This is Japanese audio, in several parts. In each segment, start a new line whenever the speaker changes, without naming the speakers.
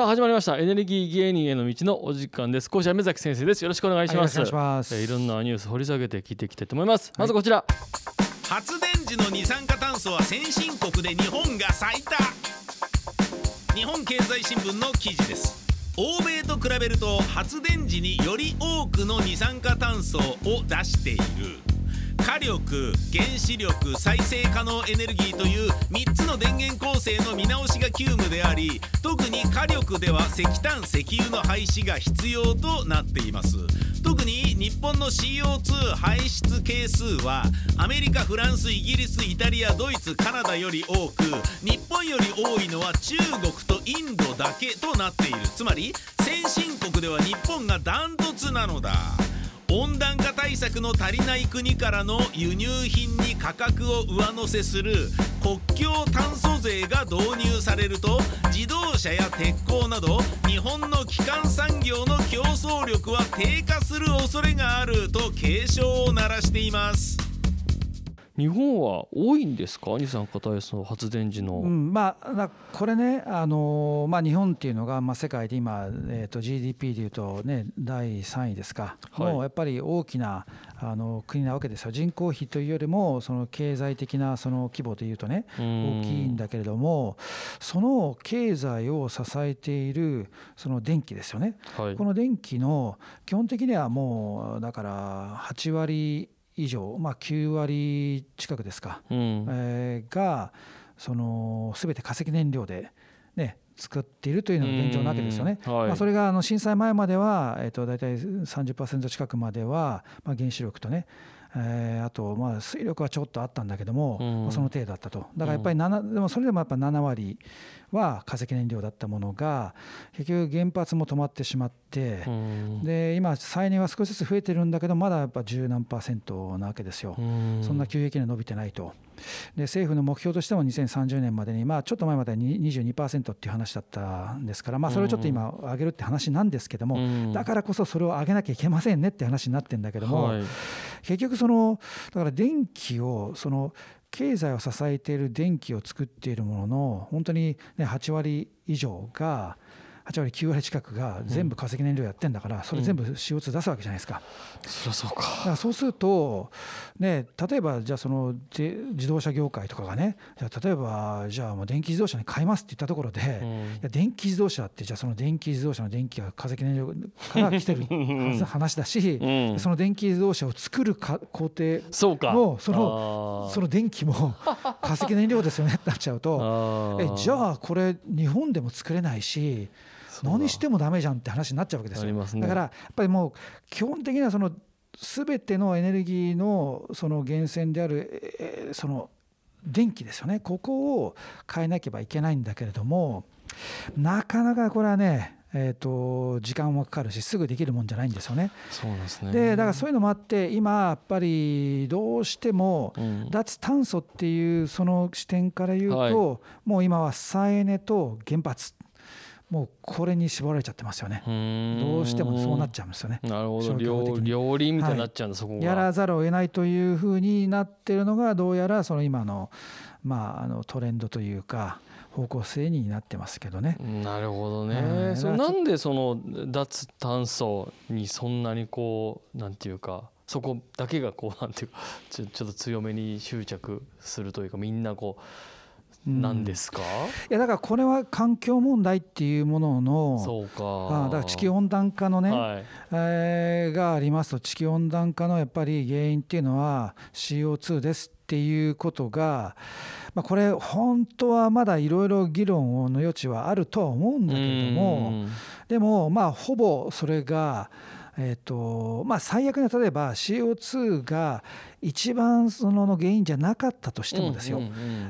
さあ始まりました。エネルギー芸人への道のお時間です。講師は目崎先生です。よろしくお願いします、
はい、お願いします、
えーいろんなニュース掘り下げて聞いていきたいと思います、まずこちら。
発電時の二酸化炭素は先進国で日本が最多。日本経済新聞の記事です。欧米と比べると発電時により多くの二酸化炭素を出している火力原子力再生可能エネルギーという3つの電源構成の見直しが急務であり特に火力では石炭石油の廃止が必要となっています。特に日本の CO2 排出係数はアメリカフランスイギリスイタリアドイツカナダより多く日本より多いのは中国とインドだけとなっている。つまり先進国では日本がダントツなのだ。温暖化対策の足りない国からの輸入品に価格を上乗せする国境炭素税が導入されると自動車や鉄鋼など日本の基幹産業の競争力は低下する恐れがあると警鐘を鳴らしています。
日本は多いんですか？二酸化炭素の発電時の、
うんまあ、だこれね、あのまあ、日本っていうのが、まあ、世界で今、えー、と GDP でいうと、ね、第3位ですか、
はい。
もうやっぱり大きなあの国なわけですよ、人口比というよりも、その経済的なその規模でいうとね、
うん。
大きいんだけれども、その経済を支えているその電気ですよね。
はい。
この電気の基本的にはもうだから8割以上、まあ、9割近くですか、
うん。
えーがその全て化石燃料で、ね、作っているというのが現状なわけですよね。
うんはい。
まあ、それがあの震災前までは、えー、と大体30%近くまでは、まあ、原子力とね、えーあとまあ水力はちょっとあったんだけども、
うん。
まあその程度だったと。だからやっぱり7、でもそれでもやっぱ7割は化石燃料だったものが結局原発も止まってしまって、
うん。
で今再燃は少しずつ増えてるんだけどまだやっぱ十何パーセントなわけですよ。
うん。
そんな急激には伸びてないと。で政府の目標としても2030年までに、まあ、ちょっと前まではに22%っていう話だったんですから、まあ、それをちょっと今上げるって話なんですけども、
うん。
だからこそそれを上げなきゃいけませんねって話になってるんだけども、
はい。
結局そのだから電気をその経済を支えている電気を作っているものの本当に、ね、8割以上が8割9割近くが全部化石燃料やってんだからそれ全部 CO2 出すわけじゃないですか。
そりゃそうか。
だからそうすると、ね、例えばじゃあそので自動車業界とかがねじゃあ例えばじゃあもう電気自動車に変えますって言ったところで、
うん。
いや電気自動車ってじゃあその電気自動車の電気が化石燃料から来てる話だし、
うん。
その電気自動車を作るか工程
そうか。
もそ
あ
の
ー。
その電気も 化石燃料ですよねってなっちゃうとえじゃあこれ日本でも作れないし何してもダメじゃんって話になっちゃうわけですよ。
ね。
だからやっぱりもう基本的にはその全てのエネルギーのその源泉であるえーその電気ですよね。ここを変えなければいけないんだけれどもなかなかこれはねえー、と時間もかかるしすぐできるもんじゃないんですよね。
そうですね。
でだからそういうのもあって今やっぱりどうしても
うん。
脱炭素っていうその視点から言うと、
はい。
もう今は再エネと原発もうこれに絞られちゃってますよね。どうしてもそうなっちゃうんですよね。
なるほど
消去法的
両
に
両輪みたいになっちゃうんだ、そこが
やらざるを得ないというふうになってるのがどうやらその今の,、まあ、あのトレンドというか方向性になってますけどね。
なるほど
は
ね。
い
そう
だからちょ
なんでその脱炭素にそんなにこうなんていうかそこだけがこうなんていうかちょちょっと強めに執着するというかみんなこう
うん
なんですか？
いやだからこれは環境問題っていうものの
そうか。
あだから地球温暖化のね、
はい。
えーがありますと地球温暖化のやっぱり原因っていうのは CO2 ですっていうことが、まあ、これ本当はまだいろいろ議論の余地はあるとは思うんだけれども
うん
でもまあほぼそれが。えーとまあ、最悪には例えば CO2 が一番そのの原因じゃなかったとしてもですよ、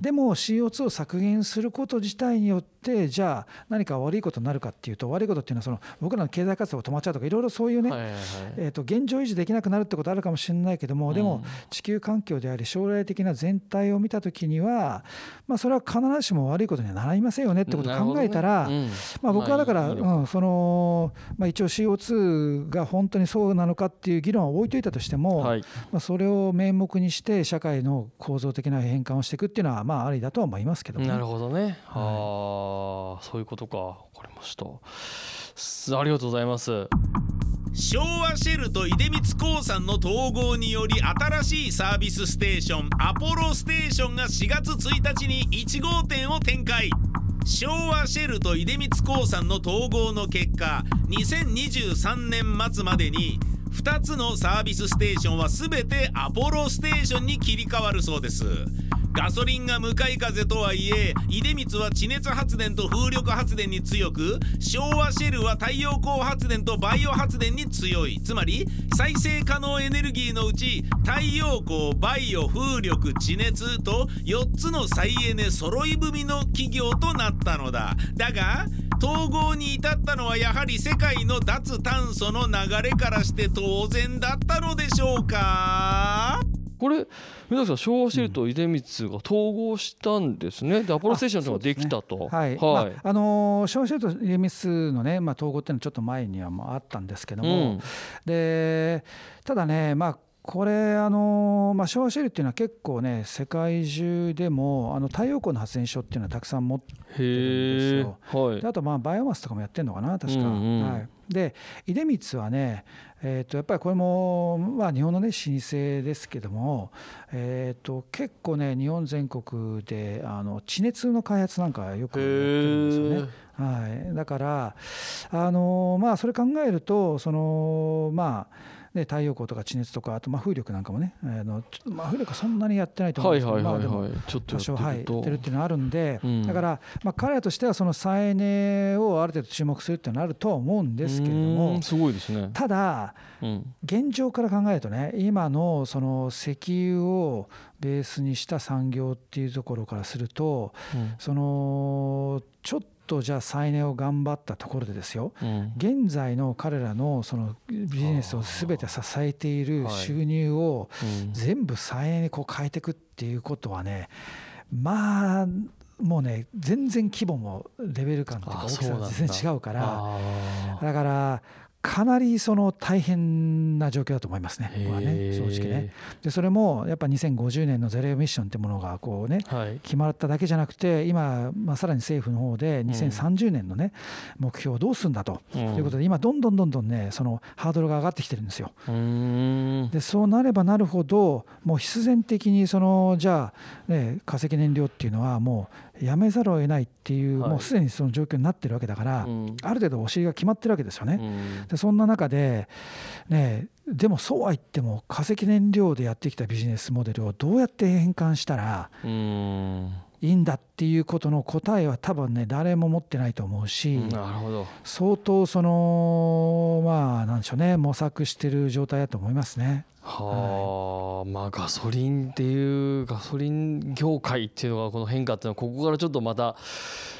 でも CO2 を削減すること自体によってじゃあ何か悪いことになるかっていうと悪いことっていうのはその僕らの経済活動が止まっちゃうとかいろいろそういうね、えー、と現状維持できなくなるってことあるかもしれないけども、でも
うん
地球環境であり将来的な全体を見た時には、まあ、それは必ずしも悪いことにはなりませんよねってことを考えたら、まあ、僕はだから、うんそのまあ、一応 CO2 が本当にそうなのかっていう議論は置いといたとしても、
はい。
まあ、それを名目にして社会の構造的な変換をしていくっていうのはまあありだとは思いますけどね。
なるほどね。ああ、そういうことか。わかりましたすありがとうございます
昭和シェルと出光興産の統合により新しいサービスステーションアポロステーションが4月1日に1号店を展開昭和シェルと出光興産の統合の結果2023年末までに2つのサービスステーションは全てアポロステーションに切り替わるそうです。ガソリンが向かい風とはいえ出光は地熱発電と風力発電に強く昭和シェルは太陽光発電とバイオ発電に強い。つまり再生可能エネルギーのうち太陽光バイオ風力地熱と4つの再エネ揃い踏みの企業となったのだ。だが統合に至ったのはやはり世界の脱炭素の流れからして当然だったのでしょうか？
これ皆さん昭和シェルと出光が統合したんですね。でアポロステーションというのができたと、
はい、まあ、あの昭和シェルと出光のね、まあ、統合っていうのはちょっと前にはもあったんですけども、
うん。
でただねまあこれあの、まあ、昭和シェルっていうのは結構ね世界中でもあの太陽光の発電所っていうのはたくさん持って
へえ
よ。
はい。
であとまあバイオマスとかもやってるのかな確か、
うんうん
はい、で出光はねえー、とやっぱりこれも、まあ、日本のね老舗ですけども、えー、と結構ね日本全国であの地熱の開発なんかよくやってるんですよね。はい、だからあのまあそれ考えるとそのまあね、太陽光とか地熱とかあとまあ風力なんかもねあのまあ風力はそんなにやってないと思うんですけど
はいはいはい
まあでも
はいちょっと
多少はいやっ
てる
っていうのはあるんで、
うん。
だから、まあ、彼らとしてはその再エネをある程度注目するっていうのはあるとは思うんですけれども
んすごいですね。
ただ
うん。
現状から考えるとね今のその石油をベースにした産業っていうところからすると
うん。
そのちょっとじゃあ再エネを頑張ったところでですよ。
うん。
現在の彼らのそのビジネスを全て支えている
はい。
収入を
うん。
全部再エネにこう変えていくっていうことはねまあもうね全然規模もレベル感とか
あ
大きさが全然違うから。だからかなりその大変な状況だと思いますね、ここはね正直ね。でそれもやっぱ2050年のゼロエミッションってものがこうね
はい。
決まっただけじゃなくて今、まあ、さらに政府の方で2030年のね目標をどうするんだと。
と
ということで今どんどんどんどんねそのハードルが上がってきてるんですよ。でそうなればなるほどもう必然的にそのじゃあ、ね、化石燃料っていうのはもうやめざるを得ないっていう、
はい。
もうすでにその状況になってるわけだから、
うん。
ある程度お尻が決まってるわけですよね。
うん。
でそんな中で、ね、でもそうは言っても化石燃料でやってきたビジネスモデルをどうやって変換したらいいんだっていうことの答えは多分ね誰も持ってないと思うし、
なるほど。
相当そのまあなんでしょうね模索してる状態だと思いますね。
はあ、まあガソリンっていうガソリン業界っていうのがこの変化っていうのはここからちょっとまた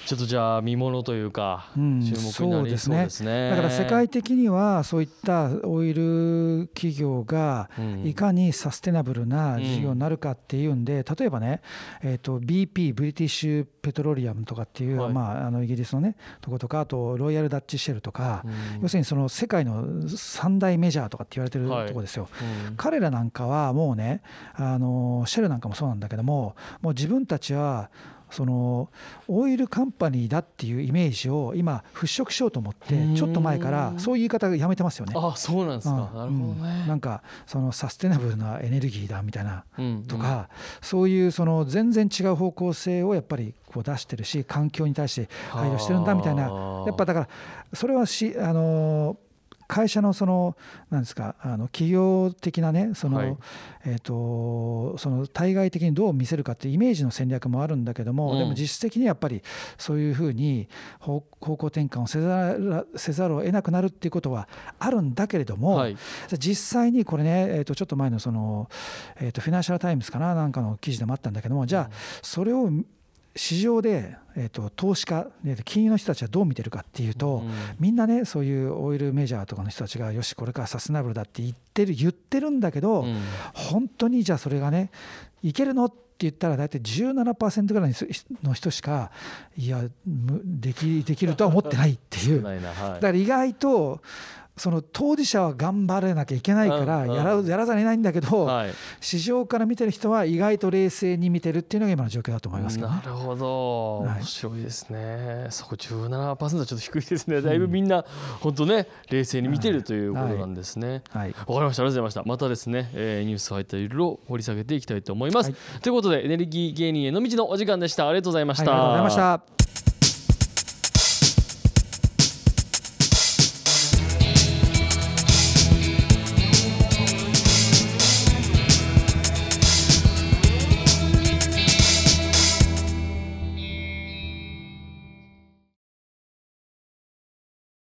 ちょっとじゃあ見ものというか注
うん
目になりそうですね。
だから世界的にはそういったオイル企業が
うん。
いかにサステナブルな事業になるかっていうんで、例えばね、えー、と BP ブリティッシュペトロリアムとかっていう、
はい。
まあ、あのイギリスのねとことかあとロイヤルダッチシェルとか、
うん。
要するにその世界の三大メジャーとかって言われてる
はい。
とこですよ。
うん
彼らなんかはもうねあのシェルなんかもそうなんだけどももう自分たちはそのオイルカンパニーだっていうイメージを今払拭しようと思って
うん。
ちょっと前からそういう言い方がやめてますよね。
あそうなんですか、
うん。
なるほど
うん。な
ね。
んかそのサステナブルなエネルギーだみたいな
うん
とか、そういうその全然違う方向性をやっぱりこう出してるし環境に対して配慮してるんだみたいな。やっぱだからそれはしあの会社のそのなんですかあの企業的なねその、
はい。
えー、とその対外的にどう見せるかっていうイメージの戦略もあるんだけども、
うん。
でも実質的にやっぱりそういうふうに方方向転換をせざるせざるを得なくなるっていうことはあるんだけれども、
はい。
実際にこれね、えー、とちょっと前のその、えー、とフィナンシャル・タイムズかななんかの記事でもあったんだけどもじゃあそれを市場で、えー、と投資家で金融の人たちはどう見てるかっていうと、
うん。
みんなねそういうオイルメジャーとかの人たちがよしこれからサステナブルだって言ってる言ってるんだけど、
うん。
本当にじゃあそれがねいけるのって言ったら大体17%ぐらいの人しかいやむできできるとは思ってないっていう。だから意外とその当事者は頑張れなきゃいけないからやらやらざるを得ないんだけど、
はい
市場から見てる人は意外と冷静に見てるっていうのが今の状況だと思いますけどね
な。るほど、
はい
面白いですね。そこ17%はちょっと低いですね。だいぶみんな本当ね冷静に見てるということなんですね。
はい
わかりました。ありがとうございました。またですね、えーニュース入ったいろいろ掘り下げていきたいと思います。
はい
ということでエネルギー芸人への道のお時間でした。ありがとうございました。
はいありがとうございました。